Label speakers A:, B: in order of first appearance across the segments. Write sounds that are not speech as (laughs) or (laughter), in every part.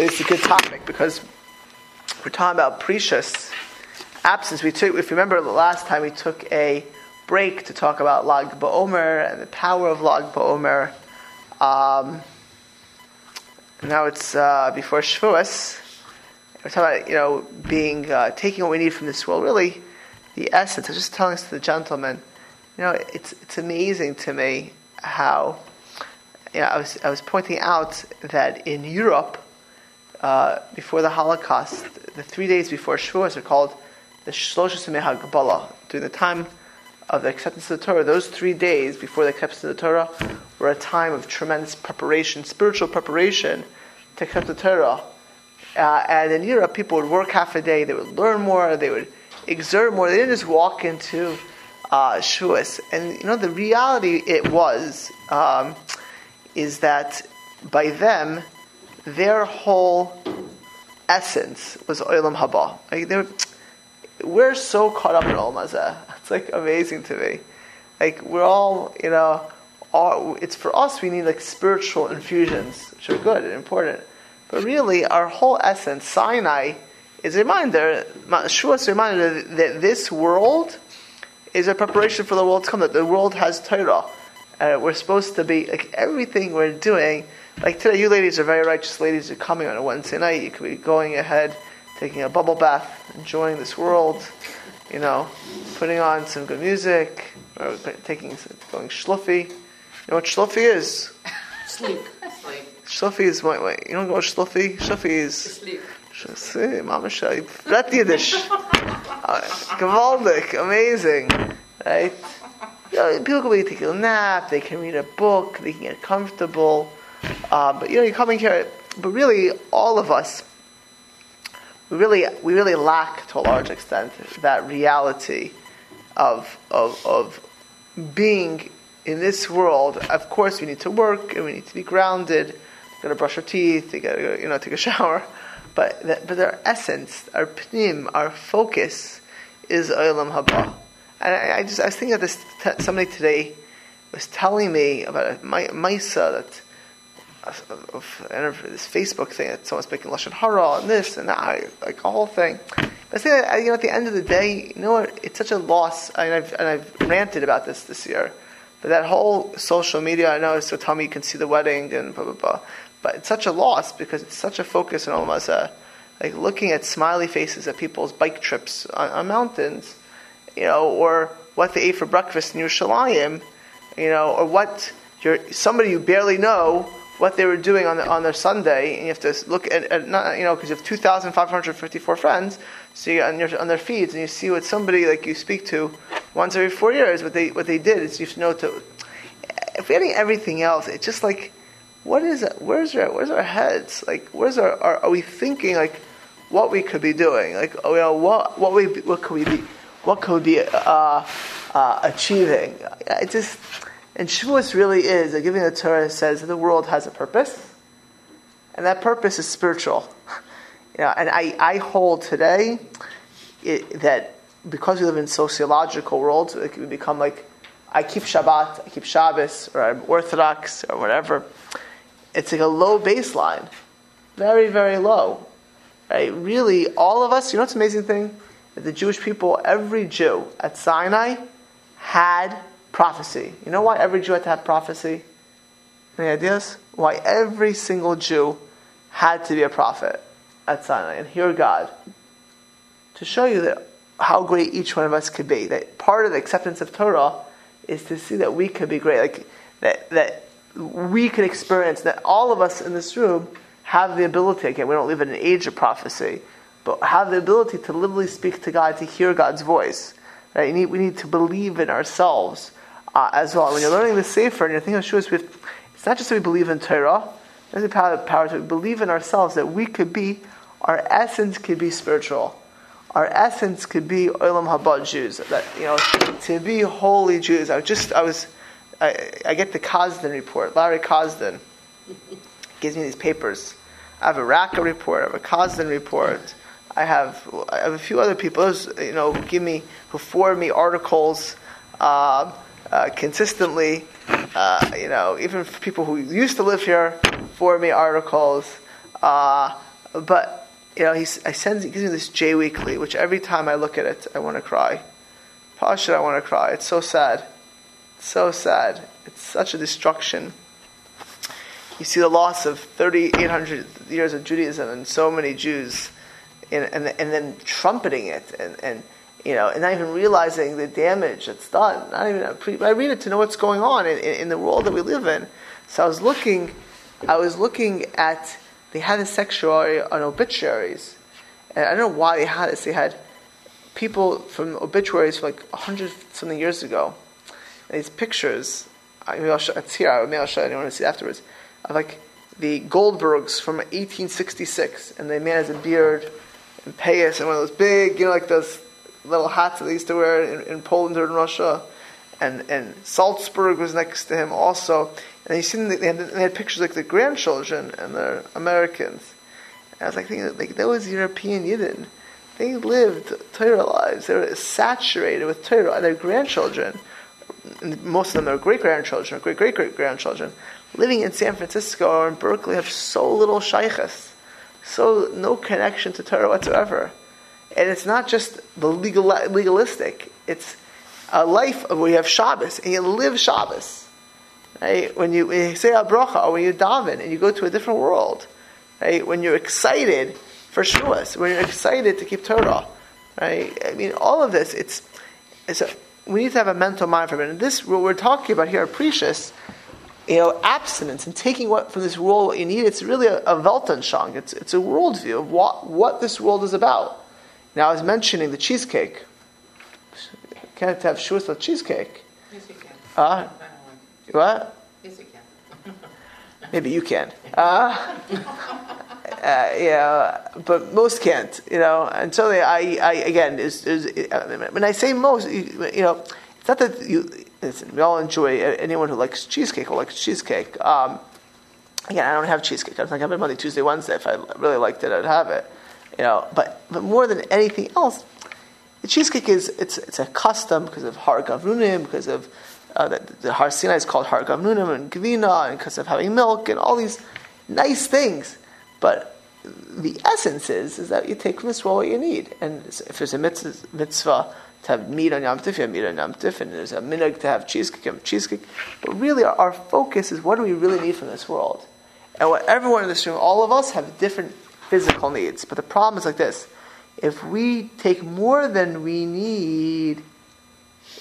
A: It's a good topic because we're talking about prishus absence. We took, if you remember, the last time we took a break to talk about Lag BaOmer and the power of Lag BaOmer. Um, now it's uh, before Shavuos. We're talking about you know being uh, taking what we need from this world. Really, the essence. I was just telling this to the gentleman. You know, it's it's amazing to me how. You know, I was I was pointing out that in Europe uh, before the Holocaust, the three days before Shavuos are called the Shlosh Hagbala. During the time of the acceptance of the Torah, those three days before the acceptance of the Torah were a time of tremendous preparation, spiritual preparation to accept the Torah. Uh, and in Europe, people would work half a day, they would learn more, they would exert more. They didn't just walk into uh, Shavuos. And you know, the reality it was um, is that by them, their whole essence was Olam Haba. Like were, we're so caught up in Olam Hazeh. It's like amazing to me. Like we're all, you know, all, it's for us. We need like spiritual infusions, which are good and important. But really, our whole essence, Sinai, is a reminder. Shua is a reminder that this world is a preparation for the world to come. That the world has Torah. Uh, we're supposed to be like everything we're doing like today, you ladies are very righteous ladies. You're coming on a Wednesday night. You could be going ahead, taking a bubble bath, enjoying this world. You know, putting on some good music, or taking going schluffy. You know what schluffy is?
B: Sleep.
A: Sleep. Shluffy is wait, wait. You don't go shluffy. Shluffy is
B: sleep.
A: See, Mama Shai, Red Yiddish. (laughs) Uh, Gewaldig, amazing, right? You know, people can be taking a nap. They can read a book. They can get comfortable uh, but you know, you're coming here, but really, all of us, we really, we really lack to a large extent that reality of, of, of being in this world. Of course, we need to work and we need to be grounded. Got to brush our teeth. We got to, you know, take a (laughs) shower. But, the, but our essence, our pnim, our focus is olam haba. And I, I, just I was thinking of this. T- somebody today was telling me about a Maisa that of, of this Facebook thing that someone's making lashon hara and this and that, like a whole thing. But that, you know, at the end of the day, you know what? It's such a loss. I mean, I've, and I've ranted about this this year. But that whole social media, I know, so tell me you can see the wedding and blah blah blah. But it's such a loss because it's such a focus on almost a, like looking at smiley faces at people's bike trips on, on mountains, you know, or what they ate for breakfast in Yerushalayim, you know, or what you're, somebody you barely know what they were doing on, the, on their Sunday, and you have to look at, at not, you know, because you have 2,554 friends, so you on, your, on their feeds, and you see what somebody like you speak to once every four years, what they, what they did is you have to know to, if we're getting everything else, it's just like, what is it? Where's our, where's our heads? Like, where's our, our are we thinking like what we could be doing? Like, oh, you know, what, what we, what could we be, what could we be, uh, uh, achieving? It just, and Shavuos really is, a giving the Torah says the world has a purpose, and that purpose is spiritual. (laughs) you know, and I, I hold today it, that because we live in sociological worlds, it can become like, I keep Shabbat, I keep Shabbos, or I'm Orthodox, or whatever. It's like a low baseline. Very, very low. Right? Really, all of us, you know what's amazing thing? That the Jewish people, every Jew at Sinai had prophecy. You know why every Jew had to have prophecy? Any ideas? Why every single Jew had to be a prophet at Sinai and hear God to show you that how great each one of us could be. That part of the acceptance of Torah is to see that we could be great, like that that we could experience that all of us in this room have the ability. Again, we don't live in an age of prophecy, but have the ability to literally speak to God, to hear God's voice. Right? Need, we need to believe in ourselves uh, as well. When you're learning the Sefer and you're thinking of Shuas, it's not just that we believe in Torah, there's a power, power to believe in ourselves that we could be, our essence could be spiritual. Our essence could be Olam Haba Jews. That, you know, to be holy Jews. I just, I was, I, I get the Kasdan report. Larry Kasdan (laughs) gives me these papers. I have a Raka report, I have a Kasdan report. I have, I have a few other people, you know, give me, who forward me articles. Uh, uh, consistently. Uh, you know, even for people who used to live here, forward me articles. Uh, but you know, he, I sends, he gives me this J Weekly, which every time I look at it, I want to cry. Pasha, I want to cry. It's so sad. It's so sad. It's such a destruction. You see the loss of 3,800 years of Judaism and so many Jews, and, and, and then trumpeting it, and, and you know, and not even realizing the damage that's done. Not even I read it to know what's going on in, in, in the world that we live in. So I was looking, I was looking at they had a section on obituaries, and I don't know why they had this. They had people from obituaries from like hundred something years ago. And these pictures, I maybe I'll show, it's here. Maybe I'll show anyone to see afterwards. Of like the Goldbergs from 1866, and the man has a beard and payas and one of those big, you know, like those little hats that they used to wear in, in Poland or in Russia. And and Salzburg was next to him also. And you see, they had, they had pictures like the grandchildren and they're Americans. And I was like thinking, like those European Yidden, they lived Torah lives. They were saturated with Torah. And their grandchildren, most of them are great grandchildren, or great great great grandchildren, living in San Francisco or in Berkeley have so little shaykhs, so no connection to Torah whatsoever. And it's not just the legal, legalistic. It's a life where you have Shabbos and you live Shabbos. Right? When you, when you say a bracha or when you daven and you go to a different world, right? When you're excited for Shavuos, when you're excited to keep Torah, right? I mean, all of this, it's, it's a, we need to have a mental mind for it. And this, what we're talking about here, prishus, you know, abstinence and taking what from this world what you need, it's really a, a Weltanschauung. It's, it's a worldview of what, what this world is about. Now, I was mentioning the cheesecake. Can't have Shavuos with cheesecake.
B: Yes, you can.
A: Uh, what?
B: Yes, you can. (laughs)
A: Maybe you can. Uh, uh, yeah, but most can't. You know, until they, I, I again, is, is, when I say most, you, you, know, it's not that you. Listen, we all enjoy anyone who likes cheesecake or likes cheesecake. Um, again, I don't have cheesecake. I don't think I have Monday, Tuesday, Wednesday. If I really liked it, I'd have it. You know, but but more than anything else, the cheesecake is it's it's a custom because of Har Gavnunim, because of uh, the, the Har Sinai is called Har Gavnunim and Gavina, and because of having milk and all these nice things. But the essence is, is that you take from this world what you need. And if there's a mitzvah, mitzvah to have meat on Yom Tif, you have meat on Yom Tif, and there's a minhag to have cheesecake, you have cheesecake. But really, our, our focus is what do we really need from this world? And what everyone in this room, all of us, have different physical needs. But the problem is like this if we take more than we need,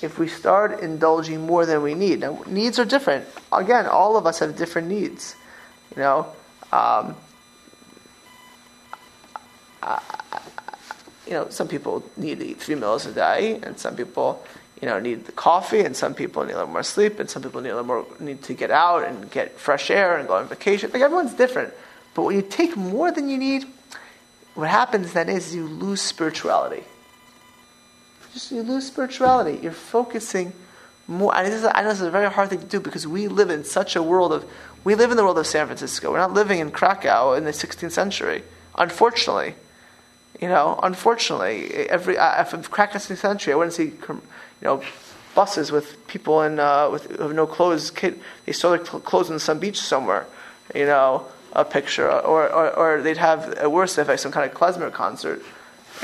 A: if we start indulging more than we need. Now, needs are different. Again, all of us have different needs. You know, um, you know, some people need to eat three meals a day, and some people, you know, need the coffee, and some people need a little more sleep, and some people need a little more need to get out and get fresh air and go on vacation. Like everyone's different. But when you take more than you need, what happens then is you lose spirituality just you lose spirituality. You're focusing more. And this is, I know this is a very hard thing to do because we live in such a world of. We live in the world of San Francisco. We're not living in Krakow in the 16th century. Unfortunately, you know. Unfortunately, every uh, from Krakow 16th century, I wouldn't see, you know, buses with people in uh, with have no clothes. Kid, they saw their clothes on some beach somewhere. You know, a picture, or or, or they'd have a worse if some kind of klezmer concert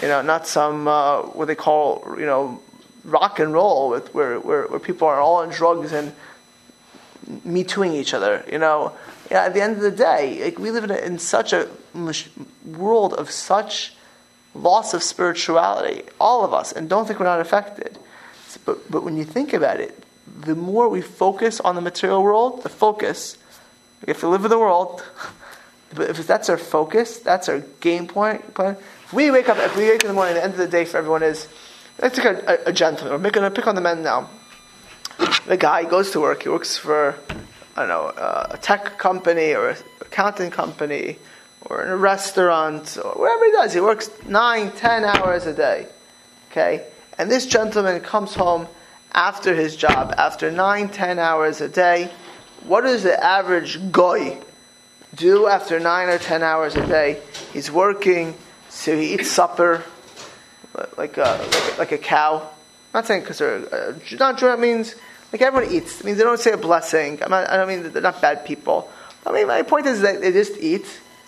A: you know, not some uh, what they call you know rock and roll with where, where, where people are all on drugs and me tooing each other. You know, yeah, at the end of the day, like we live in, a, in such a world of such loss of spirituality, all of us, and don't think we're not affected. But but when you think about it, the more we focus on the material world, the focus, we have to live in the world. (laughs) But if that's our focus, that's our game point plan we wake up, if we wake up in the morning, the end of the day for everyone is, let's take a, a, a gentleman. We're going to pick on the men now. The guy goes to work. He works for, I don't know, a tech company or an accounting company or in a restaurant or wherever he does. He works nine, ten hours a day. Okay? And this gentleman comes home after his job, after nine, ten hours a day. What does the average guy do after nine or ten hours a day? He's working so he eats supper like a, like a, like a cow. I'm not saying because they're uh, not Jew. That means like everyone eats. It means they don't say a blessing. Not, I don't mean they're not bad people. I mean my point is that they just eat,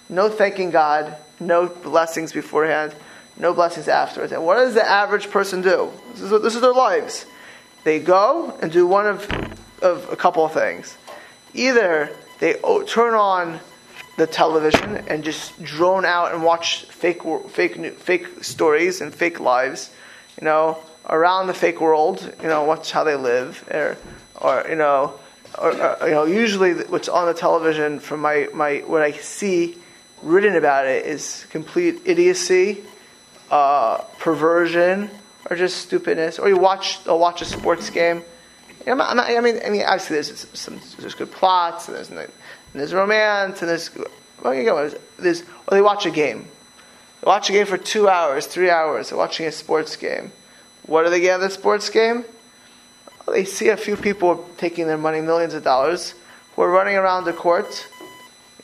A: no thanking God, no blessings beforehand, no blessings afterwards. And what does the average person do? This is, this is their lives. They go and do one of, of a couple of things. Either they turn on the television and just drone out and watch fake, fake, fake stories and fake lives, you know, around the fake world, you know, watch how they live, or, or you know, or, or, you know, usually what's on the television from my, my what I see written about it is complete idiocy, uh, perversion, or just stupidness. Or you watch or watch a sports game. I'm not- I'm not- I mean, I mean, obviously there's some there's good plots and there's and there's romance and there's well, there's or they watch a game. They watch a game for two hours, three hours. They're watching a sports game. What do they get out of the sports game? Well, they see a few people taking their money, millions of dollars, who are running around the court,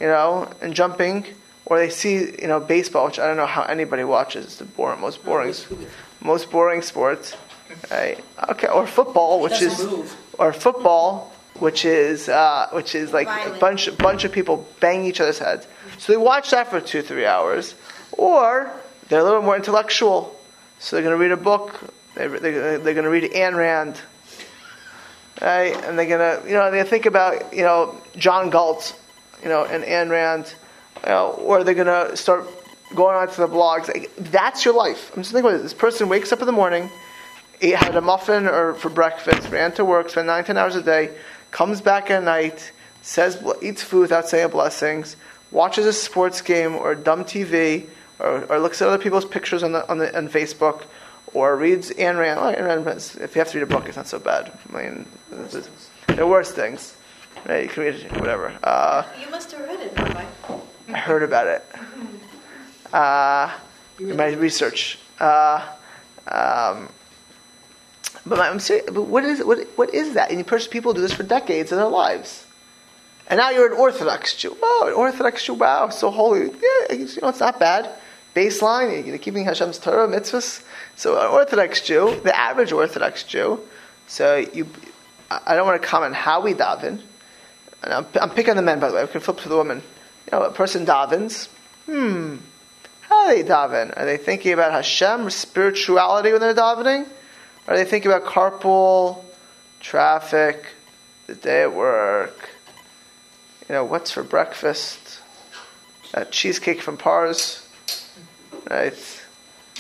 A: you know, and jumping. Or they see, you know, baseball, which I don't know how anybody watches. It's the boring, most boring, most boring sport. Right? Okay, or football, which is,
B: move.
A: or football, which is, uh, which is like a
C: Violent.
A: bunch, bunch of people banging each other's heads. So they watch that for two, three hours. Or they're a little more intellectual, so they're going to read a book. They're, they're, they're going to read Ayn Rand, right? And they're going to, you know, they think about, you know, John Galt, you know, and Ayn Rand, you know, or they're going to start going onto the blogs. Like, that's your life. I'm just thinking about it. This person wakes up in the morning, ate, had a muffin or for breakfast, ran to work, spent nine, ten hours a day, comes back at night, says, eats food without saying blessings, watches a sports game or dumb TV, or, or looks at other people's pictures on the on the on Facebook, or reads Ayn Rand. Oh, Ayn Rand. If you have to read a book, it's not so bad. I mean, this is- there are worse things. Right? You can read it, whatever. Uh,
C: You must have read it, Rabbi.
A: I heard about it. (laughs) Uh, in my research. Uh, um, but I'm serious, but what is what what is that? And people do this for decades of their lives. And now you're an Orthodox Jew. Oh, an Orthodox Jew. Wow, so holy. Yeah, you know it's not bad. Baseline, you're keeping Hashem's Torah mitzvahs. So an Orthodox Jew, the average Orthodox Jew. So you, I I don't want to comment how we daven. And I'm, I'm picking the men, by the way. We can flip to the women. You know, a person davens. Hmm. How do they daven? Are they thinking about Hashem, spirituality when they're davening? Or are they thinking about carpool, traffic, the day at work? You know, what's for breakfast? That cheesecake from Pars, right?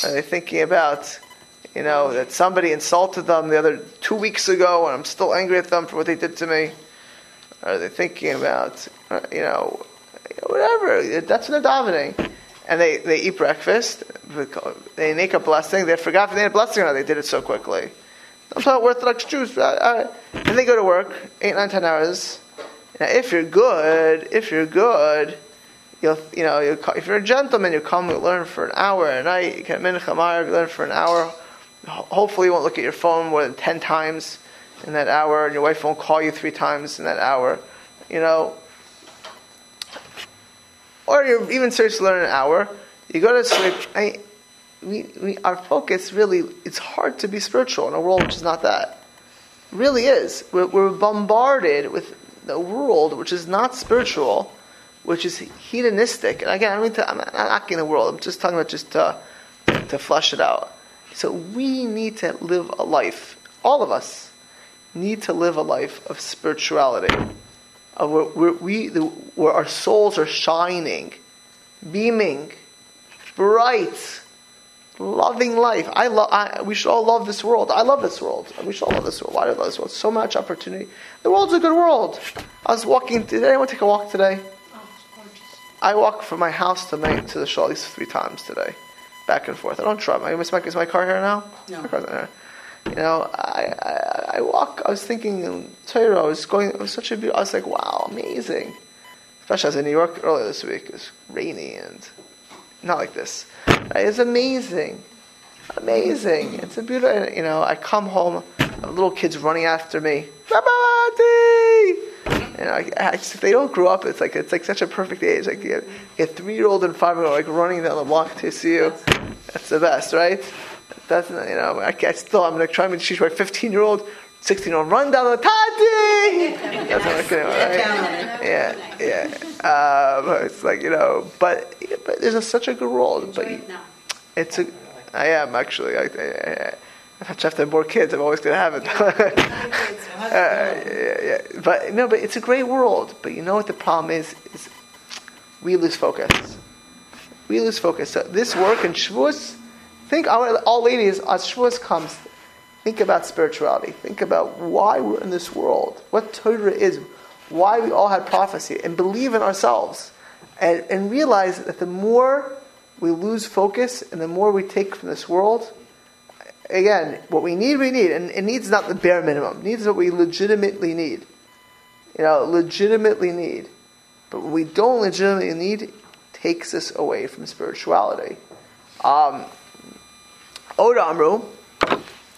A: Are they thinking about, you know, that somebody insulted them the other two weeks ago and I'm still angry at them for what they did to me? Are they thinking about, uh, you know, whatever? That's what they're. And they, they eat breakfast, they make a blessing, they forgot if they had a blessing or not, they did it so quickly. I'm talking Orthodox Jews. And they go to work, eight, nine, ten hours. Now, if you're good, if you're good, you'll, you know, you'll, if you're a gentleman, you come and learn for an hour a night. You can learn for an hour. Hopefully, you won't look at your phone more than ten times in that hour, and your wife won't call you three times in that hour. You know, or you're even serious to learn an hour. You go to sleep. I, we, we, our focus really, it's hard to be spiritual in a world which is not that. It really is. We're, we're bombarded with the world which is not spiritual, which is hedonistic. And again, I mean to, I'm not knocking the world. I'm just talking about just to, to flush it out. So we need to live a life. All of us need to live a life of spirituality, of where, where we, the, where our souls are shining, beaming, bright, loving life. I love. I, we should all love this world. I love this world. We should all love this world. Why do I love this world? So much opportunity. The world's a good world. I was walking. Did anyone take a walk today?
C: Oh.
A: I walk from my house to my to the show at least three times today, back and forth. I don't drive. My, is my is my car here now?
B: No.
A: You know, I, I I walk. I was thinking in Torah. I was going. It was such a beautiful. I was like, wow, amazing. Especially I was in New York earlier this week. It was rainy and not like this. Right? It's amazing, amazing. It's a beautiful. You know, I come home. Little kids running after me. Babadi! You know, I, I just, if they don't grow up, it's like it's like such a perfect age. Like you get three year old and five year old like running down the block to see you. That's the best, right? That's you know. I, I still I'm gonna try to teach my 15 year old, 16 year old run down the tati. That's what I'm right?
B: Down on it.
A: Yeah, yeah. Um, it's like you know, but but there's a, such a good world. But it's a. I am actually. I, I, I, if I have to have more kids, I'm always going to have it. (laughs) Uh, yeah, yeah. But no, but it's a great world. But you know what the problem is? Is we lose focus. We lose focus. So this work in Shavuos, think all, ladies as Shavuos comes, think about spirituality. Think about why we're in this world, what Torah is, why we all had prophecy, and believe in ourselves, and, and realize that the more we lose focus and the more we take from this world, again, what we need, we need, and it needs not the bare minimum. It needs what we legitimately need. You know, legitimately need. But what we don't legitimately need takes us away from spirituality. Um, Oda Amru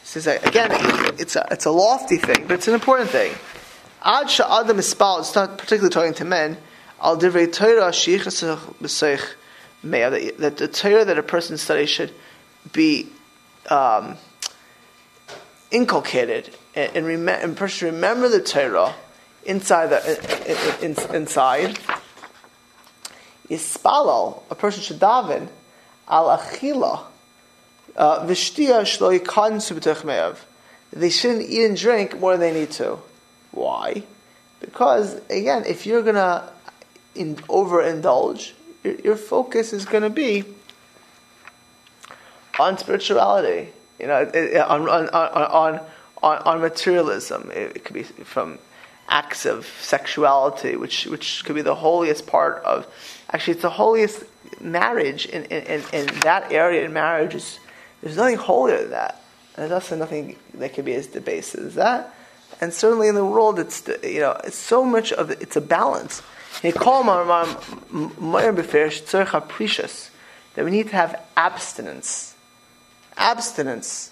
A: says again, it's a, it's a lofty thing, but it's an important thing. Ad sha'adam ispal, it's not particularly talking to men, al divrei Torah b'seich that the Torah that a person studies should be um, inculcated and, and, rem- and person remember the Torah inside the in, in, inside. Yispalal, a person should daven al achila Uh, they shouldn't eat and drink more than they need to. Why? Because again, if you're gonna in, overindulge, your, your focus is going to be on spirituality. You know, on on on on, on materialism. It, it could be from acts of sexuality, which which could be the holiest part of. Actually, it's the holiest marriage in in, in, in that area in marriage is there's nothing holier than that. There's also nothing that could be as debased as that. And certainly in the world, it's you know it's so much of it, it's a balance. He called prishus that we need to have abstinence, abstinence.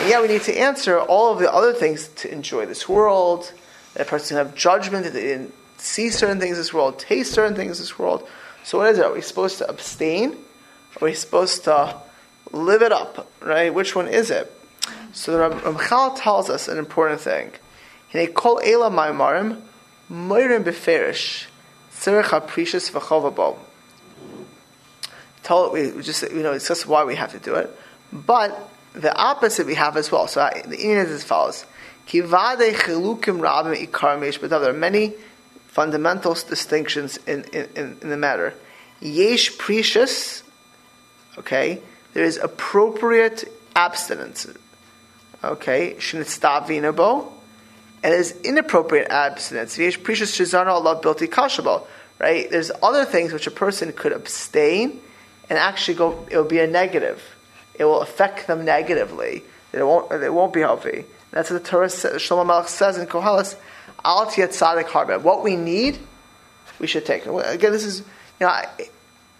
A: And yeah, we need to answer all of the other things to enjoy this world. That a person can have judgment, that they didn't see certain things in this world, taste certain things in this world. So what is it? Are we supposed to abstain? Are we supposed to live it up? Right? Which one is it? So the Ram- Ramchal tells us an important thing. Hine kol ela maimarim, moirim beferish, tzerech aprecious v'chovabo. Tell we just you know just why we have to do it, but the opposite we have as well. So the Indian is as follows: Kivade chilukim rabim. There are many fundamental distinctions in, in, in, the matter. Yesh prishus, okay. There is appropriate abstinence, okay. Shnitzdavinabo, and there's inappropriate abstinence. Yesh prishus shizana Allah bilti kashabo. Right. There's other things which a person could abstain and actually go. It will be a negative. It will affect them negatively. It won't. It won't be healthy. That's what the Torah says, Shlomo Melech says in Koheles. Al tiyat tzaddik harbe. What we need, we should take. Again, this is you know, I,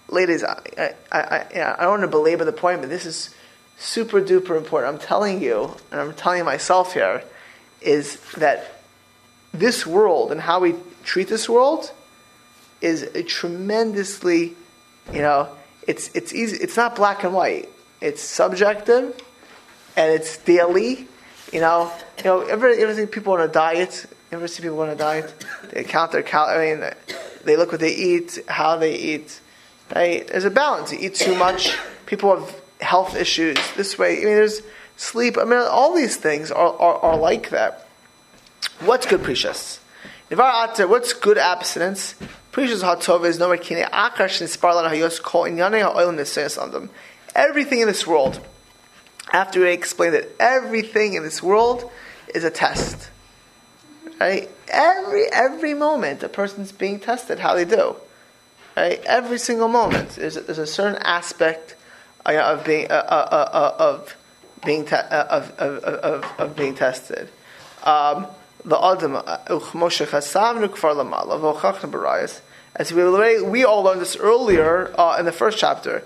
A: ladies. I I, I, you know, I don't want to belabor the point, but this is super duper important. I'm telling you, and I'm telling myself here, is that this world and how we treat this world is a tremendously, you know, it's it's easy. It's not black and white. It's subjective, and it's daily. You know, you know. Ever ever see people on a diet? Ever see people on a diet? They count their cal. I mean, they look what they eat, how they eat. Right? There's a balance. You eat too much. People have health issues. This way, I mean, there's sleep. I mean, all these things are, are, are like that. What's good, prishus? What's good abstinence? Prishus hatov is no kine akash nisparlan hayos kol inyane ha'oil nisayas on them. Everything in this world, after we explained that everything in this world is a test. Right? Every every moment a person's being tested, how they do. Right? Every single moment, there's a, there's a certain aspect uh, of being uh, uh, uh, of being te- uh, of, of, of, of being tested. Um. As we already, we all learned this earlier uh, in the first chapter.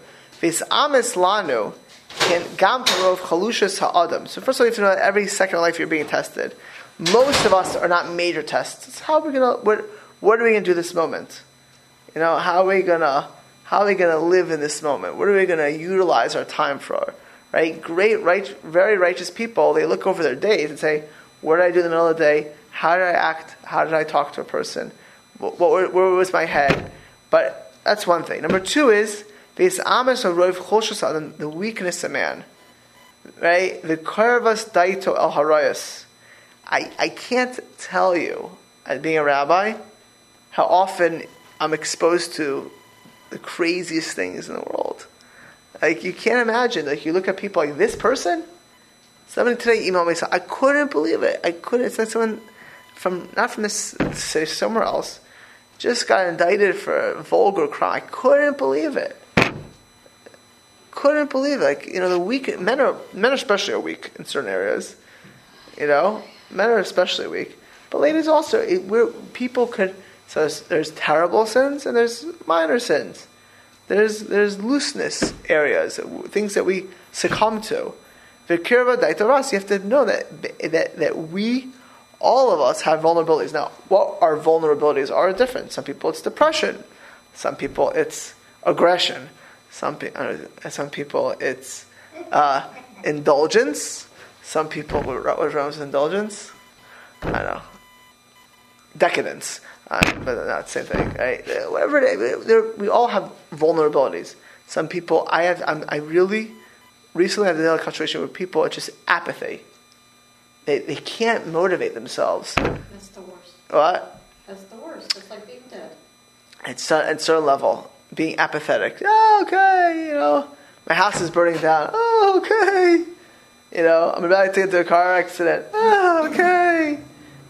A: Can Gam Parov Chalushas Ha'adam. So first of all, you have to know that every second of life you're being tested. Most of us are not major tests. How are we gonna what what are we gonna do this moment? You know, how are we gonna how are we gonna live in this moment? What are we gonna utilize our time for? Right? Great, right, very righteous people. They look over their days and say, "What did I do in the middle of the day How did I act? How did I talk to a person? What, what where was my head? But that's one thing. Number two is Ves amas arov choshus adam, the weakness of man. Right? The karvas daito el harayas. I, I can't tell you, as being a rabbi, how often I'm exposed to the craziest things in the world. Like you can't imagine. Like you look at people like this person. Somebody today emailed me. So I couldn't believe it. I couldn't. It's like someone from not from this city, somewhere else, just got indicted for vulgar crime. I couldn't believe it. Couldn't believe. Like you know, the weak men are men especially are weak in certain areas. You know, men are especially weak, but ladies also. It, we're, people could. So there's, there's terrible sins and there's minor sins. There's there's looseness areas, things that we succumb to. Vikirva daitaras. You have to know that that that we, all of us, have vulnerabilities. Now, what our vulnerabilities are different. Some people it's depression. Some people it's aggression. Some pe- uh, some people it's uh, indulgence. Some people what with indulgence? I don't know decadence, uh, but not the same thing, right? Whatever it is, we all have vulnerabilities. Some people, I have, I'm, I really, recently had a situation where people are just apathy. They, they can't motivate themselves.
C: That's the worst.
A: What?
C: That's the worst. It's like being dead.
A: At certain, at certain level, being apathetic. Oh, okay, you know, my house is burning down. Oh, okay. You know, I'm about to get into a car accident. Oh, okay.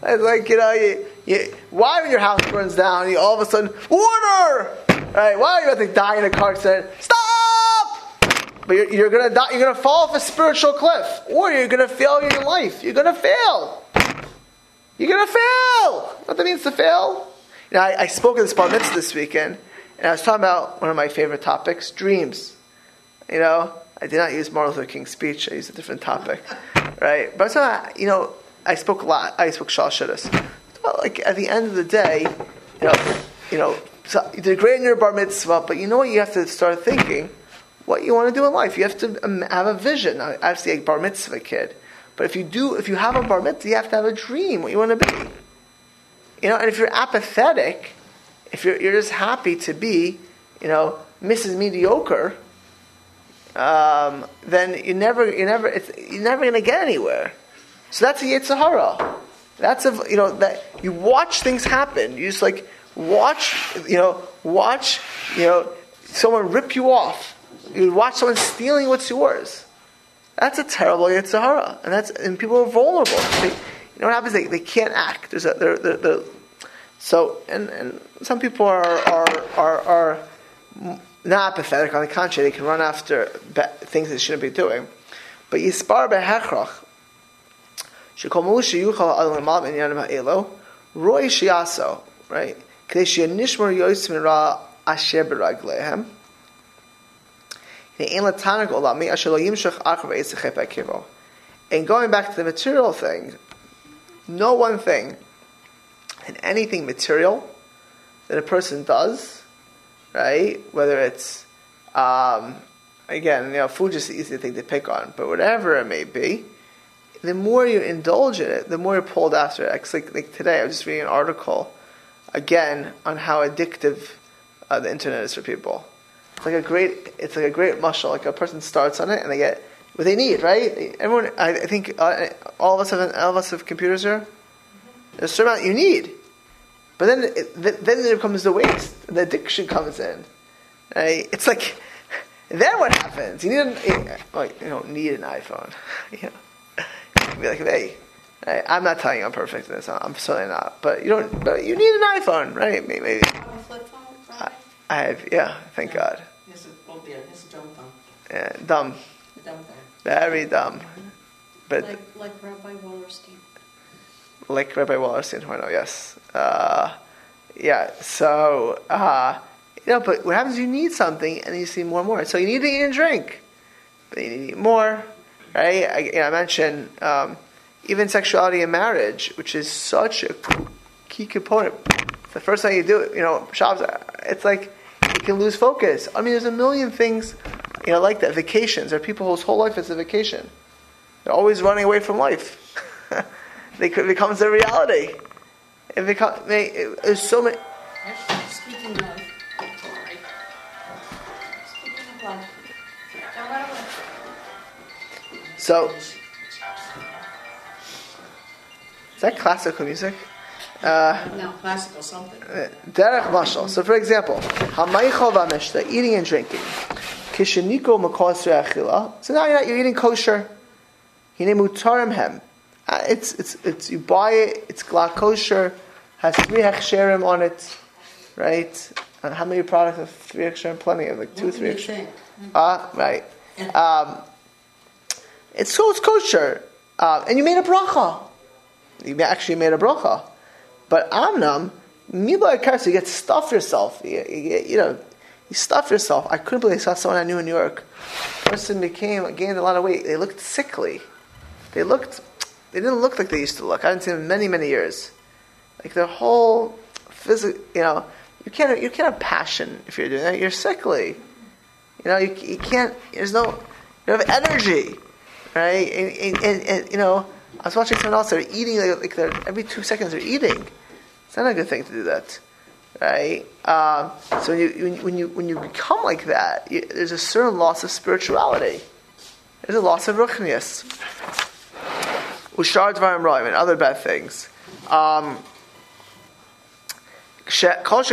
A: It's like, you know, you, you, why when your house burns down, you all of a sudden, water! Right? Why are you about to die in a car accident? Stop! But you're, you're gonna die, you're gonna fall off a spiritual cliff. Or you're gonna fail in your life. You're gonna fail. You're gonna fail! What that means to fail? You know, I, I spoke at this bar mitzvah this weekend, and I was talking about one of my favorite topics, dreams. You know, I did not use Martin Luther King's speech. I used a different topic, (laughs) right? But so, you know, I spoke a lot. I spoke shalshudis. Well, like at the end of the day, you know, you know, so you did great in your bar mitzvah, but you know what? You have to start thinking what you want to do in life. You have to um, have a vision. I have a bar mitzvah kid, but if you do, if you have a bar mitzvah, you have to have a dream. What you want to be. You know, and if you're apathetic, if you're, you're just happy to be, you know, Mrs. Mediocre, um, then you never, you never, you're never going to get anywhere. So that's a Yitzhahara. That's a, you know, that you watch things happen. You just like watch, you know, watch, you know, someone rip you off. You watch someone stealing what's yours. That's a terrible Yitzhahara. And that's, and people are vulnerable. They, you know what happens? They, they can't act. There's a, they're, they're, they're, so, and, and some people are, are, are, are not apathetic. On the contrary, they can run after things they shouldn't be doing. But yispar behechrach, shekol mulu sheyuchal al lemam in yanim ha'elo, roy shiaso, right? K'dei sheyanishmar yos min ra asher beraglehem. And going back to the material thing, no one thing and anything material that a person does, right? Whether it's, um, again, you know, food is the easy thing to pick on, but whatever it may be, the more you indulge in it, the more you're pulled after it. Like, like today, I was just reading an article, again, on how addictive uh, the internet is for people. It's like a great, it's like a great muscle. Like a person starts on it and they get what they need, right? Everyone, I, I think uh, all of us have, all of us have computers here. A certain amount you need. But then, it, th- then there comes the waste. The addiction comes in. Right? It's like, (laughs) then what happens? You need an, eh, well, you don't need an iPhone. (laughs) you know, you can be like, hey, right? I'm not telling you I'm perfect in this. I'm certainly not. But you don't. But you need an iPhone, right? Maybe. maybe.
C: Have a flip phone,
A: I, I have. Yeah. Thank God.
B: This is oh dear, this is dumb thumb.
A: Yeah, dumb.
B: Dumb thumb.
A: Very dumb. Uh-huh. But
C: Like, like Rabbi Wallerstein.
A: Like Rabbi Wallerstein, know, yes. Uh, yeah, so, uh, you know, but what happens you need something and you see more and more. So you need to eat and drink, but you need to eat more, right? I, you know, I mentioned um, even sexuality in marriage, which is such a key component. The first time you do it, you know, Shabbos, it's like you can lose focus. I mean, there's a million things, you know, like that. Vacations. There are people whose whole life is a vacation. They're always running away from life. They could, becomes a reality. It becomes, it, there's so many,
C: speaking of, sorry. Speaking of love, don't run away.
A: so, is that classical music? Uh,
B: No, classical something.
A: Derech mashal. So, for example, hamaychol v'amishta, eating and drinking. Kisheniko makos re'achila. So now you're, not, you're eating kosher. Hine mutarim hem. Uh, It's, it's, it's, you buy it, it's glatt kosher, has three hechsherim on it, right? Uh, how many products have three hechsherim? Plenty of like two,
B: What
A: three hechsherim. Ah, right. Um, it's so it's kosher, uh, and you made a bracha. You actually made a bracha, but amnam mila so you get stuff yourself. You, you, you know, you stuff yourself. I couldn't believe I saw someone I knew in New York. Person became gained a lot of weight. They looked sickly. They looked. They didn't look like they used to look. I hadn't seen them in many many years. Like their whole physical, you know, you can't you can't have passion if you're doing that. You're sickly. You know, you, you can't. There's no. You have energy, right? And, and, and, and, you know, I was watching someone else. They're eating like, like they're every two seconds. They're eating. It's not a good thing to do that, right? Um, so when you when you- when you become like that, you, there's a certain loss of spirituality. There's a loss of ruchnius. Ushar dvarim and other bad things. Um. Certainly,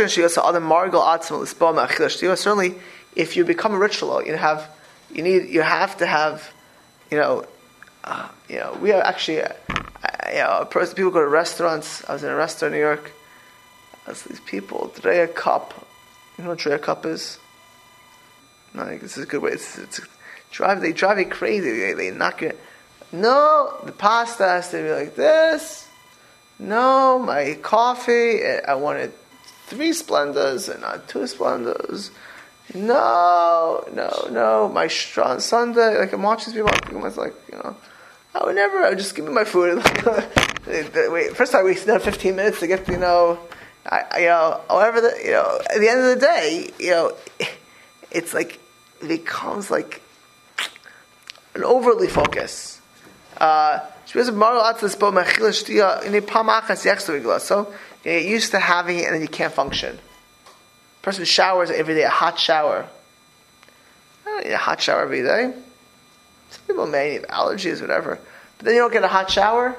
A: if you become a ritual, you have you need you have to have you know uh, you know we are actually uh, you know people go to restaurants. I was in a restaurant in New York. As these people, Drea cup. You know what Drea cup is? No, this is a good way. It's, it's drive. They drive you crazy. They, they knock you. No, the pasta has to be like this. No, my coffee. I wanted three Splendas and not two Splendas. No, no, no. My strong Sunday. Like I'm watching people. I'm like, you know, I would never. I would just give me my food. (laughs) Wait, first I wasted another 15 minutes to get you know. I, I you know, however, the, you know, at the end of the day, you know, it's like it becomes like an overly focus. So you get used to having it and then you can't function. Person showers every day, a hot shower. I don't need a hot shower every day. Some people may have allergies, whatever. But then you don't get a hot shower,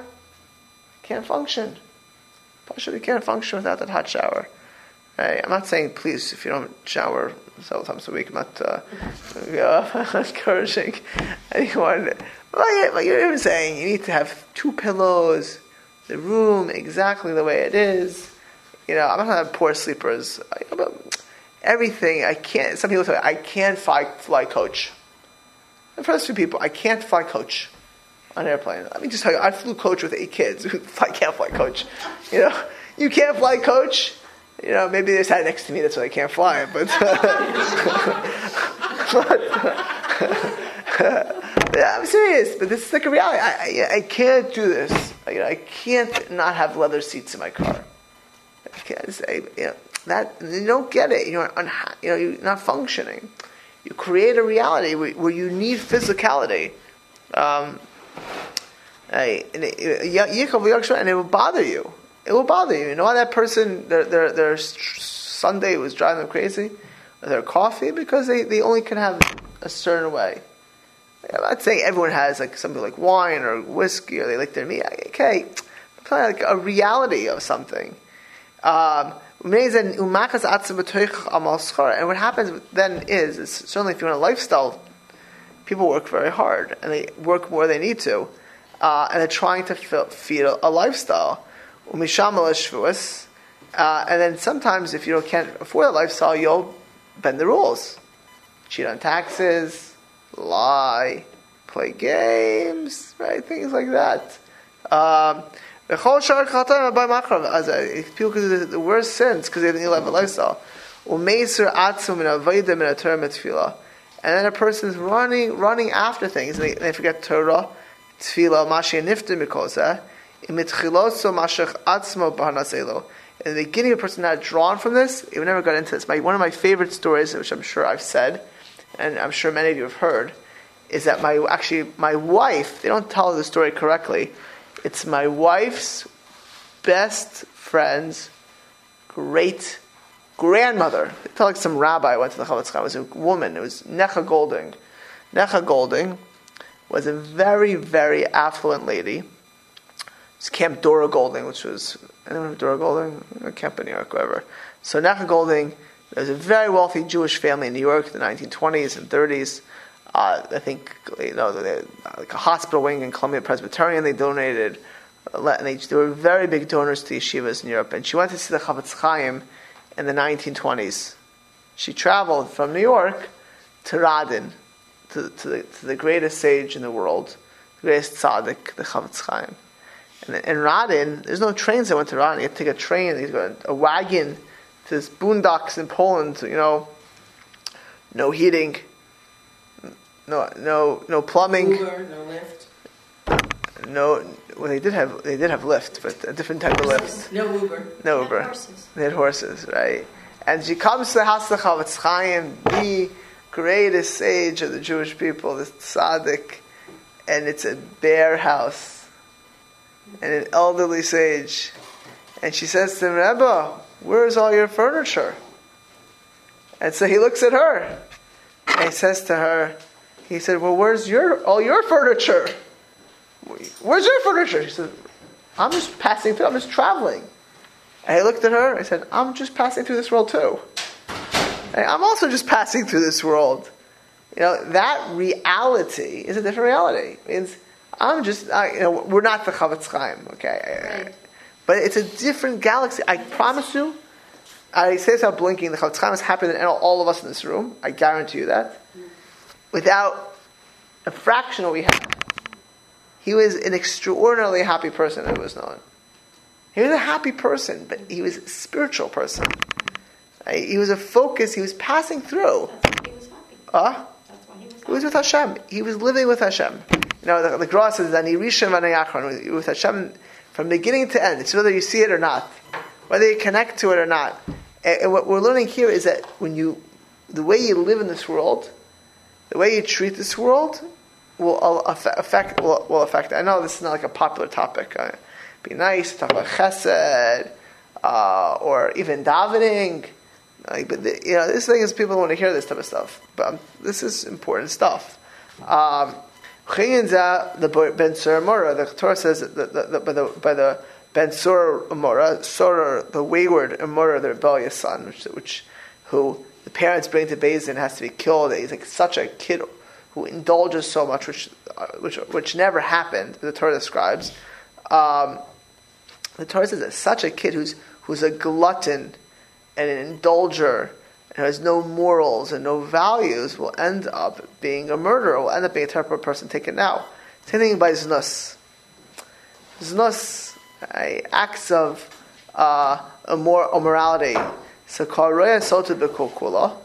A: can't function. Partially, can't function without that hot shower. Right? I'm not saying, please, if you don't shower several times a week, I'm not uh, uh, (laughs) encouraging (laughs) anyone. But yeah, like you're even saying, you need to have two pillows, the room exactly the way it is. You know, I'm not have poor sleepers. Everything, I can't. Some people say, I can't fly, fly coach. The first few people, I can't fly coach on an airplane. Let me just tell you, I flew coach with eight kids. (laughs) I can't fly coach. You know, you can't fly coach. You know, maybe they sat next to me, that's why I can't fly. But, (laughs) but (laughs) I'm serious. But this is like a reality. I, I, I can't do this. I, you know, I can't not have leather seats in my car. I can't say, you know, that you don't get it. You're unha- you know, you're not functioning. You create a reality where, where you need physicality. Um, Hey, and it, and it will bother you. It will bother you. You know why that person, their, their, their Sunday was driving them crazy? Their coffee? Because they, they only can have a certain way. Not saying everyone has like something like wine or whiskey or they like their meat. Okay, I'm talking like a reality of something. Um, and what happens then is, is certainly if you want a lifestyle, people work very hard and they work more than they need to uh, and they're trying to fill, feed a, a lifestyle. Uh, and then sometimes, if you can't afford a lifestyle, you'll bend the rules, cheat on taxes, lie, play games, right? Things like that. Um, as I, people the worst sins because they didn't live a lifestyle. And then a person is running, running after things, and they, they forget Torah tefillah mikosa imitchiloso mashach atzmo b'hanaselo. In the beginning, a person not drawn from this. We never got into this. My, one of my favorite stories, which I'm sure I've said, and I'm sure many of you have heard, is that my actually my wife. They don't tell the story correctly. It's my wife's best friend's great grandmother. They tell like some rabbi went to the Chofetz Chaim. It was a woman. It was Necha Golding. Necha Golding was a very, very affluent lady. It's Camp Dora Golding, which was anyone know Dora Golding? Camp in New York, whatever. So Necha Golding, there was a very wealthy Jewish family in New York in the 1920s and 30s. Uh, I think you know they, like a hospital wing in Columbia Presbyterian. They donated, uh, they, they were very big donors to yeshivas in Europe. And she went to see the Chofetz Chaim in the 1920s. She traveled from New York to Radin, to, to, the, to the greatest sage in the world, the greatest tzaddik, the Chofetz Chaim. And in Radin, there's no trains that went to Radin. You have to take a train, you go a wagon to this boondocks in Poland. You know, no heating, no no no plumbing, No
B: Uber, no Lyft.
A: no. Well, they did have they did have lift, but a different type of lift.
B: No Uber.
A: No
C: And
A: Uber.
C: horses.
A: They had horses, right? And she comes to the house of Chofetz Chaim, the greatest sage of the Jewish people, this tzaddik, and it's a bare house, and an elderly sage. And she says to him, Rebbe, where's all your furniture? And so he looks at her, and he says to her, he said, well, where's your all your furniture? Where's your furniture? She said, I'm just passing through, I'm just traveling. And I looked at her. and I said, "I'm just passing through this world too. And I'm also just passing through this world. You know that reality is a different reality. It means I'm just, I, you know, we're not the Chofetz Chaim, okay? But it's a different galaxy. I promise you. I say this without blinking. The Chofetz Chaim is happier than all of us in this room. I guarantee you that. Without a fraction of what we have. He was an extraordinarily happy person, it was known. He was a happy person, but he was a spiritual person. He was a focus, he was passing through.
C: That's why he was happy.
A: Uh,
C: That's why he was
A: he was with Hashem. He was living with Hashem. You know, the, the Gra says that Nirishim Vanayachron, with Hashem from beginning to end. It's whether you see it or not, whether you connect to it or not. And, what we're learning here is that when you, the way you live in this world, the way you treat this world, will affect will, will affect. I know this is not like a popular topic. Uh, be nice talk about chesed uh, or even davening. Like, but the, you know, this thing is people want to hear this type of stuff. But um, this is important stuff. Um, The Ben the Torah says that the, the, by the by the Ben Sur Mora, Sur, the wayward Mora, the rebellious son, which, which who the parents bring to Bezin has to be killed. He's like such a kid who indulges so much, which uh, which which never happened. The Torah describes. Um, the Torah says that such a kid who's who's a glutton and an indulger and has no morals and no values will end up being a murderer, will end up being a terrible person taken out. Same thing by Znus. Znus, acts of uh, immor- immorality. So, Karoya Sota Bekokula.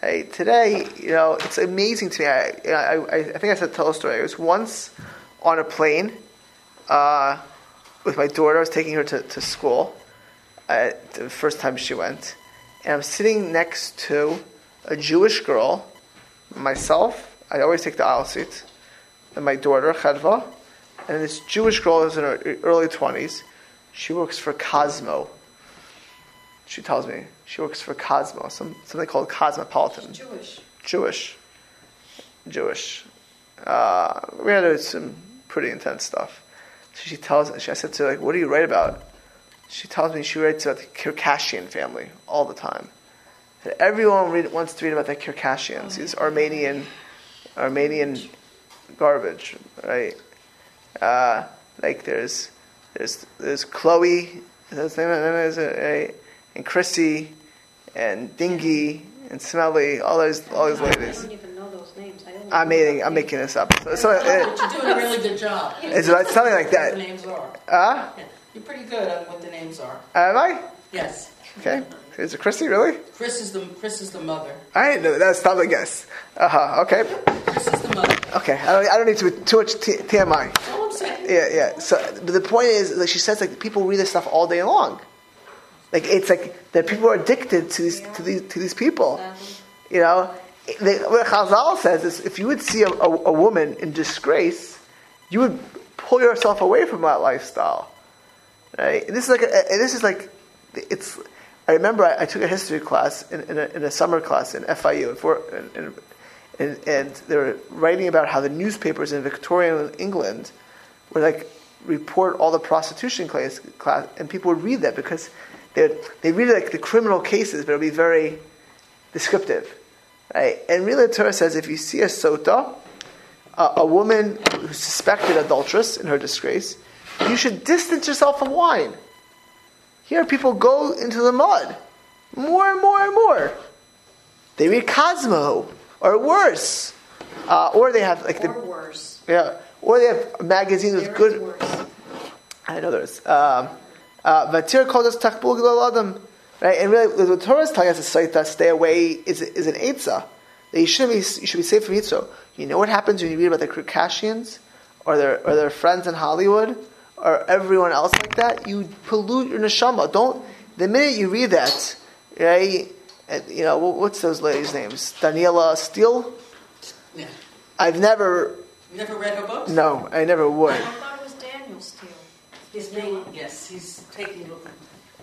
A: Hey, today, you know, it's amazing to me. I, I, I, I think I said tell a story. I was once on a plane uh, with my daughter. I was taking her to, to school uh, the first time she went. And I'm sitting next to a Jewish girl, myself. I always take the aisle seat. And my daughter, Chedva. And this Jewish girl is in her early 20s. She works for Cosmo. She tells me she works for Cosmo, some, something called Cosmopolitan.
C: Jewish.
A: Jewish. Jewish. Uh, we had some pretty intense stuff. So she tells she, I said to her, like, what do you write about? She tells me she writes about the Kardashian family all the time. That everyone read, wants to read about the Kardashians, these Armenian, Armenian garbage, right? Uh, like there's, there's, there's Chloe, is that her name? Is it, right? and Chrissy, and Dingy, and Smelly, all those, all those ladies.
C: don't even know those names. I don't
A: I'm making, I'm making this up. So, so it,
B: But you're doing a really good job.
A: it's like something like that.
B: The
A: that.
B: names are.
A: Huh?
B: Yeah. You're pretty good on what the names are.
A: Am I?
B: Yes.
A: Okay. Is it Chrissy, really?
B: Chris is the Chris is the mother.
A: I didn't know. That's probably a guess. Uh huh. Okay.
B: Chris is the mother.
A: Okay. I don't, I don't need to too much T- TMI.
B: Oh, I'm saying.
A: Yeah, yeah. So, but the point is, like she says, like people read this stuff all day long. Like it's like that people are addicted to these to these to these people. You know, the, what Chazal says is, if you would see a, a, a woman in disgrace, you would pull yourself away from that lifestyle, right? And this is like, a, this is like, it's. I remember I, I took a history class in, in, a, in, a, summer class in FIU, for, and, and, and they were writing about how the newspapers in Victorian England would like report all the prostitution class, class and people would read that because they they read like the criminal cases, but it would be very descriptive, right? And really, the Torah says if you see a sota, a woman who's suspected adulteress in her disgrace, you should distance yourself from wine. Here, people go into the mud more and more and more. They read Cosmo, or worse, uh, or they have like
C: or
A: the
C: worse.
A: yeah, or they have magazines with good.
C: worse.
A: I know there's. Um, uh, Vatir called us takbul gdol adam, right? And really, the Torah is telling us to saita, stay away, is is an eitzah. That you should be you should be safe from yitzro. You know what happens when you read about the Kardashians or their or their friends in Hollywood or everyone else like that? You pollute your neshama. Don't the minute you read that, right? You know what's those ladies' names? Daniela Steele.
B: Yeah.
A: I've never.
B: You never read her books?
A: No, I never would.
C: I thought it was Daniel Steele.
B: His name, yes, he's taking it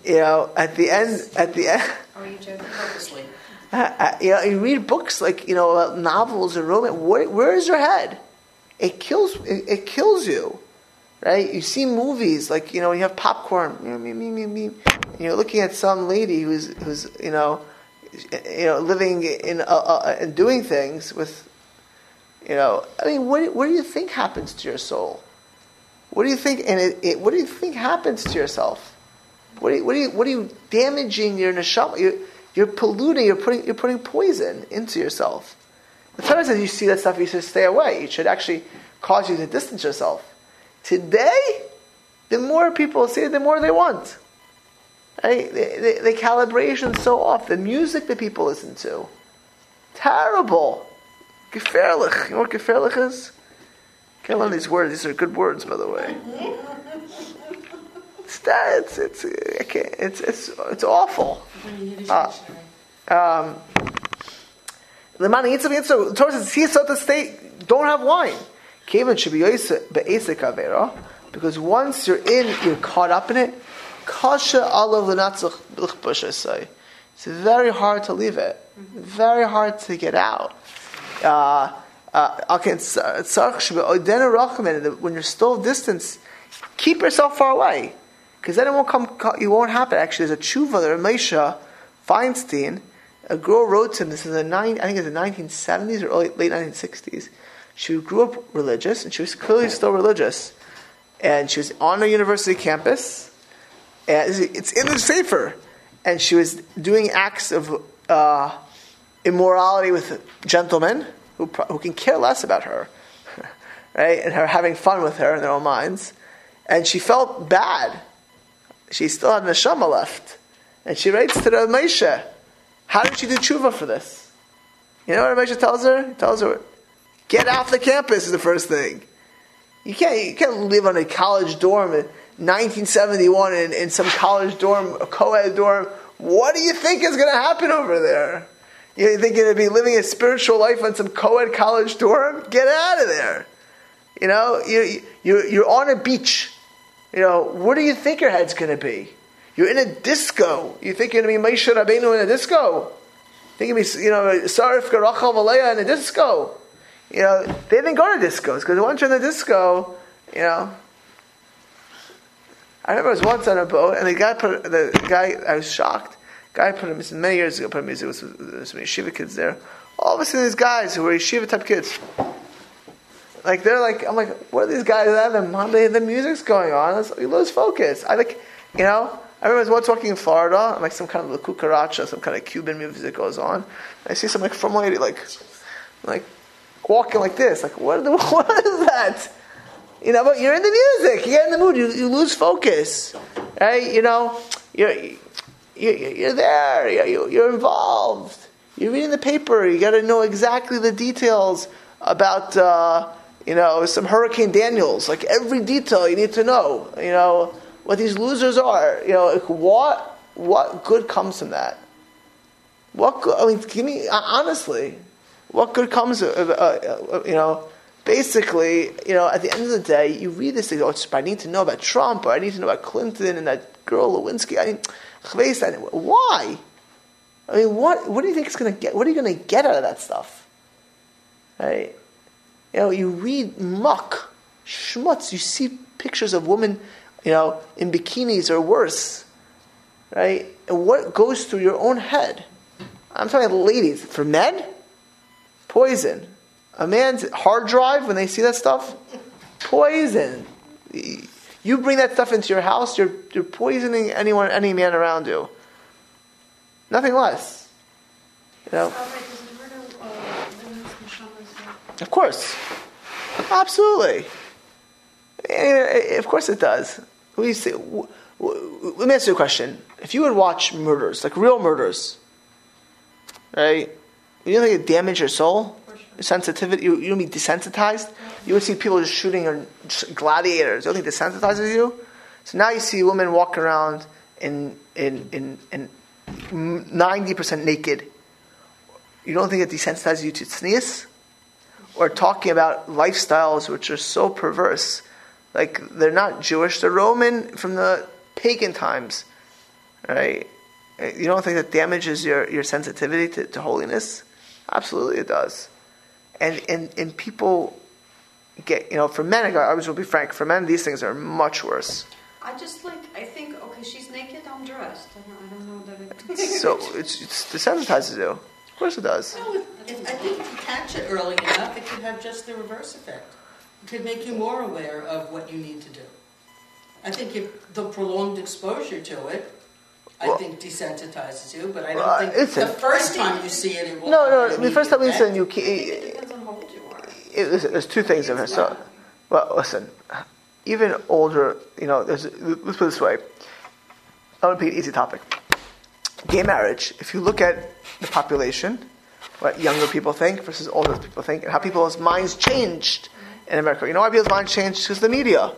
A: You know, at the end, at the end.
C: Are you joking?
B: purposely.
A: Uh, uh, you know, you read books like you know about novels and romance. Where, where is your head? It kills. It, it kills you, right? You see movies like you know you have popcorn. You're looking at some lady who's who's you know, you know, living in uh, uh, and doing things with, you know. I mean, what what do you think happens to your soul? What do you think? And it, it, what do you think happens to yourself? What are you, what are you, what are you damaging your neshama? You're, you're polluting, you're putting, you're putting poison into yourself. The Torah says you see that stuff, you should stay away. It should actually cause you to distance yourself. Today, the more people see it, the more they want. Right? The, the, the calibration so off. The music that people listen to. Terrible. Gefährlich. You know what gefährlich is? Can't learn these words. These are good words, by the way. (laughs) It's. It's it's it's it's it's awful. Ah. Um, the man eats of so Torah says so to stay don't have wine. Kevin should be avera because once you're in, you're caught up in it. Kasha alav lenatzach say. It's very hard to leave it. Very hard to get out. Uh, uh, when you're still distance, keep yourself far away, because then it won't come. It won't happen. Actually, there's a tshuva there. Moshe Feinstein, a girl wrote to him. This is the nine. I think it's the 1970s or early, late 1960s. She grew up religious, and she was clearly still religious, and she was on a university campus. And it's in the sefer, and she was doing acts of uh, immorality with gentlemen who, who can care less about her, (laughs) right? And her having fun with her in their own minds. And she felt bad. She still had neshama left. And she writes to the Moshe, how did she do tshuva for this? You know what Moshe tells her? He tells her, get off the campus is the first thing. You can't, you can't live on a college dorm in 1971 in, in some college dorm, a co-ed dorm. What do you think is going to happen over there? You think you're going to be living a spiritual life on some co-ed college dorm? Get out of there. You know, you, you, you're on a beach. You know, what do you think your head's going to be? You're in a disco. You think you're going to be Moshe Rabbeinu in a disco? Think you're going to be, you know, Sarif Garachal Malaya in a disco? You know, they didn't go to discos because once you're in the disco, you know. I remember I was once on a boat and the guy put the guy. I was shocked. Guy put him many years ago. Put music. There some yeshiva kids there. All of a sudden, these guys who were yeshiva type kids, like they're like, I'm like, what are these guys at? The Monday, the music's going on. It's, you lose focus. I like, you know. I remember I was once walking in Florida, and like some kind of the cucaracha, some kind of Cuban music goes on. I see some like from lady like, like walking like this. Like, what, the, (laughs) what is that? You know, but you're in the music. You get in the mood. You, you lose focus, right? You know, you're you're, you're there. You're, you're involved. You're reading the paper. You got to know exactly the details about uh, you know some Hurricane Daniels. Like every detail you need to know. You know what these losers are. You know like what what good comes from that. What good, I mean, give me honestly, what good comes uh, uh, you know basically, you know, at the end of the day, you read this thing, oh, I need to know about Trump, or I need to know about Clinton and that girl Lewinsky. I mean, (tsk) why? I mean, what, what do you think is going to get? What are you going to get out of that stuff? Right? You know, you read muck, schmutz, you see pictures of women, you know, in bikinis or worse. Right? And what goes through your own head? I'm talking about ladies. For men, poison. A man's hard drive, when they see that stuff, poison. You bring that stuff into your house, you're, you're poisoning anyone, any man around you. Nothing less. You know? Of course. Absolutely. Uh, of course it does. We say, let me ask you a question. If you would watch murders, like real murders, right? You don't think it damage your soul? Your sensitivity? You, you don't be desensitized? You would see people just shooting or gladiators. You don't think it desensitizes you? So now you see women walk around in, in, in, in 90% naked. You don't think it desensitizes you to tznius? Or talking about lifestyles which are so perverse. Like, they're not Jewish, they're Roman from the pagan times. Right? You don't think that damages your, your sensitivity to, to holiness? Absolutely it does. And, and, and people get, you know, for men, I always will be frank, for men, these things are much worse.
C: I just like, I think, okay, she's naked, I'm dressed. I don't, I don't know that it. (laughs)
A: so it's, it's desensitizes you. Of course it does.
B: No, if, I think if you catch it early enough, it could have just the reverse effect. It could make you more aware of what you need to do. I think if the prolonged exposure to it, I think desensitizes you, but I don't think the first time you see it, it will.
A: No, no, the first time we
B: immediate
A: listen, you
B: effect.
C: It
A: can't.
C: depends on how old you are.
A: It, listen, there's two things in it. So, well, listen, even older, you know, there's, let's put it this way. I want to pick an easy topic. Gay marriage. If you look at the population, what younger people think versus older people think, and how people's minds changed in America. You know why people's minds changed? Because the media.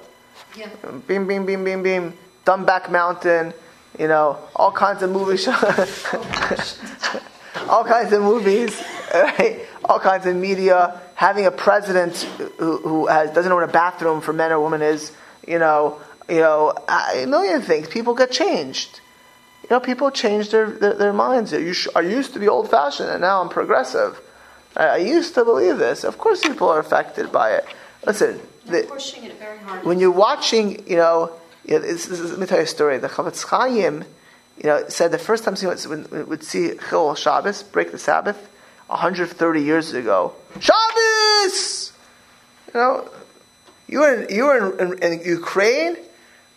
C: Yeah.
A: Beam, beam, beam, beam, beam. Dumbback Mountain. You know, all kinds of movies. (laughs) all kinds of movies, right? all kinds of media. Having a president who, who has, doesn't know what a bathroom for men or women is, you know, you know, a million things. People get changed. You know, people change their, their, their minds. You sh- I used to be old fashioned and now I'm progressive. I, I used to believe this. Of course, people are affected by it. Listen, the,
C: pushing it very hard.
A: when you're watching, you know, you know this, this let me tell you a story. The Chofetz Chaim, you know, said the first time he would, see Chil Shabbos, break the Sabbath, 130 years ago. Shabbos! You know, you were in, you were in, in, in Ukraine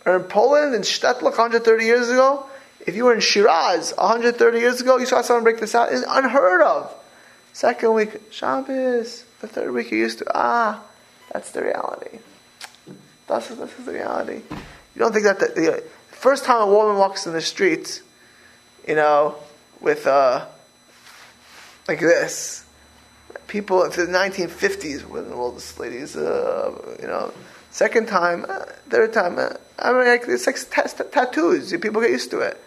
A: or in Poland in Shtetlach 130 years ago. If you were in Shiraz 130 years ago, you saw someone break the Sabbath. It's unheard of. Second week, Shabbos. The third week, you used to, ah, that's the reality. That's, this is the reality. You don't think that the, the first time a woman walks in the street, you know, with uh, like this, people in the 1950s when all this ladies, uh, you know, second time, uh, third time, uh, I mean, like, it's like t- t- tattoos. People get used to it.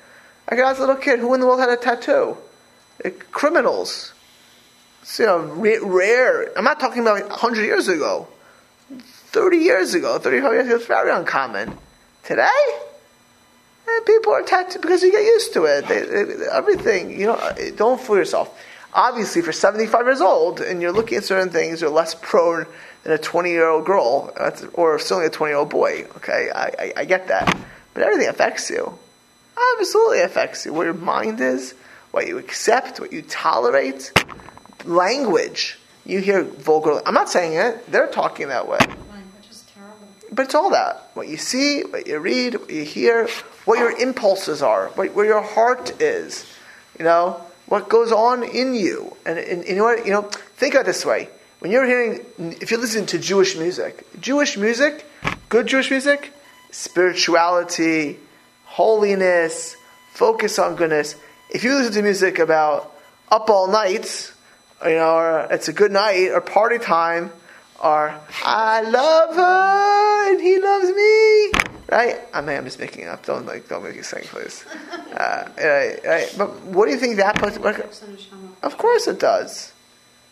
A: I ask a little kid, who in the world had a tattoo? Criminals. It's, you know, ra- rare. I'm not talking about like 100 years ago. 30 years ago, 35 years ago, it's very uncommon. Today, eh, people are tattooed because you get used to it. They, they, everything, you know, don't fool yourself. Obviously, you're 75 years old and you're looking at certain things, you're less prone than a 20 year old girl, or certainly a 20 year old boy. Okay, I, I, I get that. But everything affects you. Absolutely affects you. Where your mind is, what you accept, what you tolerate, language. You hear vulgar. I'm not saying it. They're talking that way. But it's all that. What you see, what you read, what you hear, what your impulses are, what, where your heart is. You know, what goes on in you. And, and, and you know? You know, think of it this way. When you're hearing, if you're listening to Jewish music, Jewish music, good Jewish music, spirituality, holiness, focus on goodness. If you listen to music about up all nights, you know, or it's a good night, or party time, or I love her and he loves me, right? I mean, I'm just making it up. Don't like, don't make me sing, please. Uh. But what do you think that puts? Of course it does.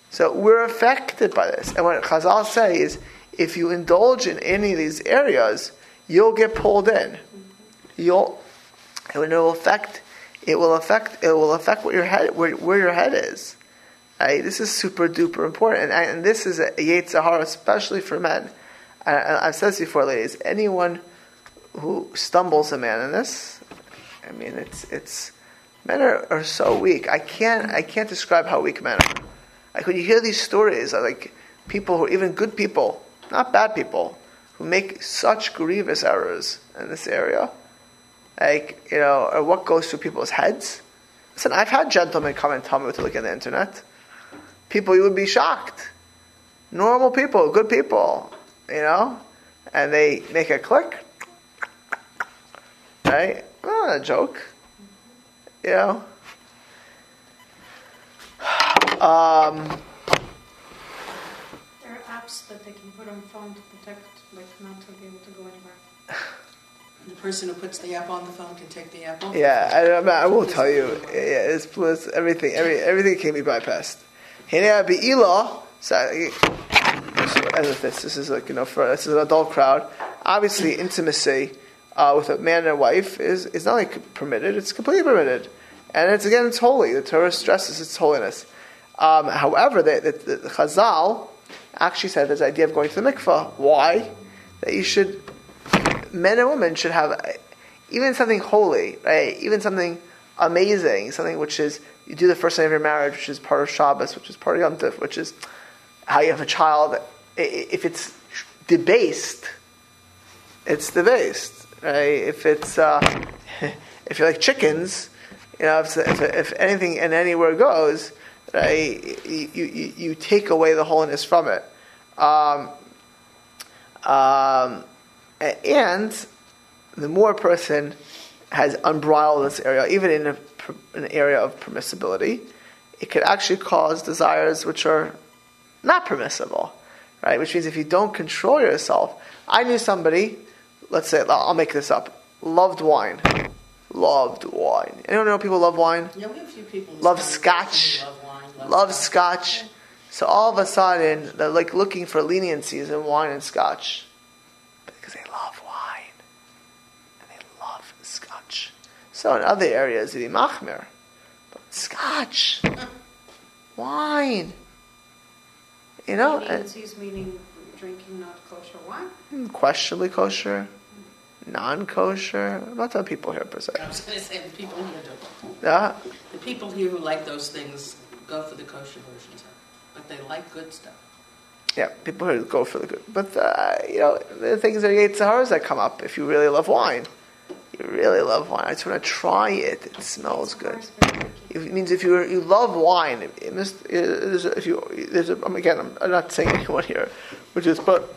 A: So we're affected by this. And what Chazal say is, if you indulge in any of these areas, you'll get pulled in. You'll, and it will affect, it will affect, it will affect what your head, where, where your head is. This is super duper important, and, and this is a Yetzirah, especially for men. And I've said this before, ladies. Anyone who stumbles a man in this, I mean, it's it's men are, are so weak. I can't I can't describe how weak men are. Like when you hear these stories, like people who even good people, not bad people, who make such grievous errors in this area, like you know, or what goes through people's heads. Listen, I've had gentlemen come and tell me to look at the internet. People you would be shocked. Normal people, good people, you know, and they make a click, right? Not a joke, you know. Um,
C: There are apps that they can put on phone to protect, like not to be able to go anywhere.
B: The person who puts the app on the phone can take the app off.
A: yeah, I, I, mean, I will tell you, yeah, it's, it's everything, every, everything can be bypassed. Hine be'ilah, so as with this, this is like you know, for this is an adult crowd. Obviously, intimacy uh, with a man and a wife is is not like permitted; it's completely permitted, and it's again, it's holy. The Torah stresses its holiness. Um, however, the, the, the, Chazal actually said this idea of going to the mikvah. Why? That you should, men and women should have even something holy, right? Even something amazing, something which is you do the first night of your marriage, which is part of Shabbos, which is part of Yom Tov, which is how you have a child. If it's debased, it's debased, right? If it's uh, (laughs) if you're like chickens, you know, if, if, anything and anywhere goes, right, you, you, you take away the holiness from it. Um, um, and the more a person has unbridled in this area, even in a, an area of permissibility, it could actually cause desires which are not permissible, right? Which means if you don't control yourself, I knew somebody, let's say, I'll make this up, loved wine. Loved wine. Anyone know people love wine?
B: Yeah, we have a few people.
A: Love scotch.
B: Love wine. Love,
A: Love scotch. So all of a sudden, they're like looking for leniencies in wine and scotch. Because they love wine. And they love scotch. So in other areas, it'd be machmir. But scotch. wine. You know? and-
C: Leniencies meaning drinking not kosher wine.
A: Questionably kosher, non-kosher. I'm not telling people here per se.
B: I was going to say the people here don't.
A: Yeah,
B: The people here who like those things go for the kosher versions, but they like good stuff.
A: yeah. People here go for the good, but uh, you know the things are Yetzaharas that come up. If you really love wine, you really love wine. I just want to try it. It smells good. It means if you you love wine, it, it must, it, a- if you there's a, again, I'm, I'm not saying (laughs) anyone here, which is, but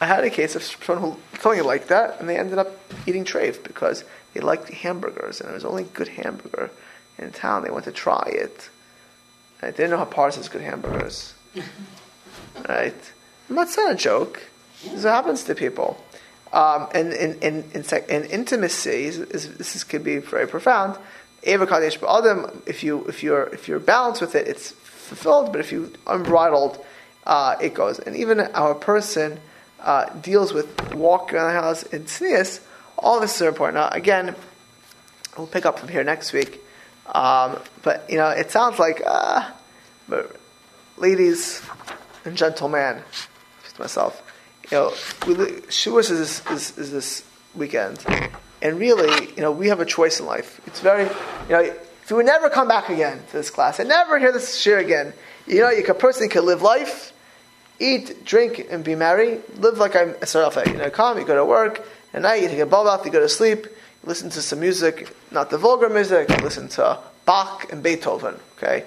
A: I had a case of someone who something like that, and they ended up eating treif because they liked hamburgers, and it was only good hamburger in town. They went to try it. I didn't know how Pars has good hamburgers. (laughs) right? I'm not a joke. This happens to people. Um, and in, sec- in intimacy, is, is, this is, could be very profound. If you if you're if you're balanced with it, it's fulfilled. But if you unbridled, uh, it goes. And even our person uh, deals with walking around the house in tznius. All this is important. Now, again, we'll pick up from here next week. Um, but you know, it sounds like, uh, but ladies and gentlemen, just myself, you know, we, Shavuos is, is is this weekend, and really, you know, we have a choice in life. It's very, you know, if you would never come back again to this class and never hear this share again, you know, you, a person can live life, eat, drink, and be merry. Live like I started off at. You know, come, you go to work, at night you take a bubble bath, you go to sleep, you listen to some music, not the vulgar music, you listen to Bach and Beethoven, okay?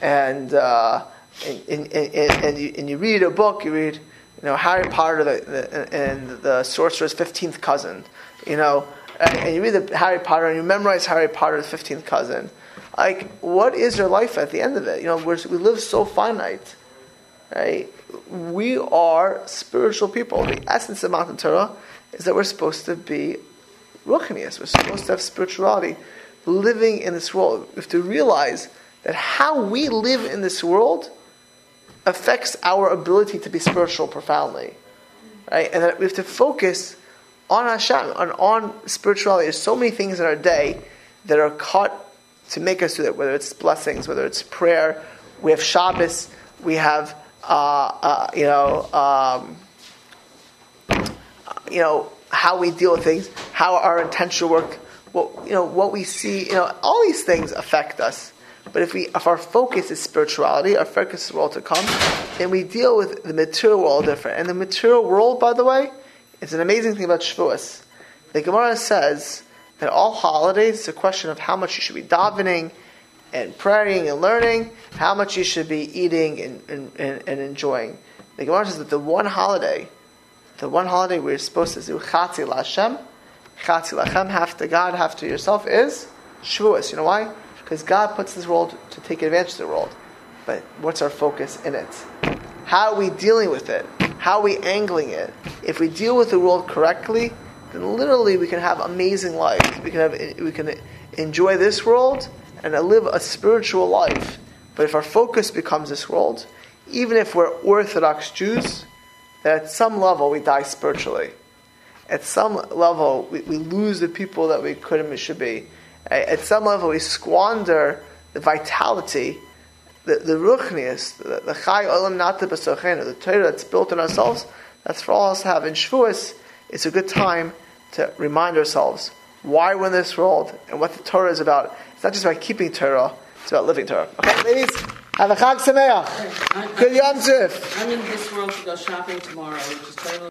A: And, uh, and, and, and, and, you, and you read a book, you read, you know, Harry Potter the, the, and the Sorcerer's 15th Cousin, you know, and, you read the Harry Potter and you memorize Harry Potter's 15th Cousin. Like, what is your life at the end of it? You know, we live so finite right? We are spiritual people. The essence of Matan Torah is that we're supposed to be ruchnius. We're supposed to have spirituality living in this world. We have to realize that how we live in this world affects our ability to be spiritual profoundly, right? And that we have to focus on Hashem, and on spirituality. There's so many things in our day that are caught to make us do that, whether it's blessings, whether it's prayer. We have Shabbos, we have, uh, uh, you know, um, you know, how we deal with things, how our intentional work, what, you know, what we see, you know, all these things affect us. But if we, if our focus is spirituality, our focus is world to come, then we deal with the material world different. And the material world, by the way, is an amazing thing about Shavuos. The Gemara says that all holidays, it's a question of how much you should be davening and praying and learning, how much you should be eating and, and, and, and enjoying. The Gemara says that the one holiday, the one holiday we're supposed to do Chatzi Lashem, Chatzi Lachem, half to God, half to yourself, is Shavuos. You know why? Because God puts this world to take advantage of the world. But what's our focus in it? How are we dealing with it? How are we angling it? If we deal with the world correctly, then literally we can have amazing life. We can have we can enjoy this world and live a spiritual life. But if our focus becomes this world, even if we're Orthodox Jews, then at some level we die spiritually. At some level we, we lose the people that we could and should be. At some level we squander the vitality, the, the ruchnius, the, the chai olam nata the Torah that's built in ourselves, that's for all us to have. In Shavuos, it's a good time to remind ourselves why we're in this world and what the Torah is about. It's not just about keeping Torah, it's about living Torah. Okay, ladies? Have a Chag Sameach. Good Yom
B: I'm in this world to go shopping tomorrow, which is totally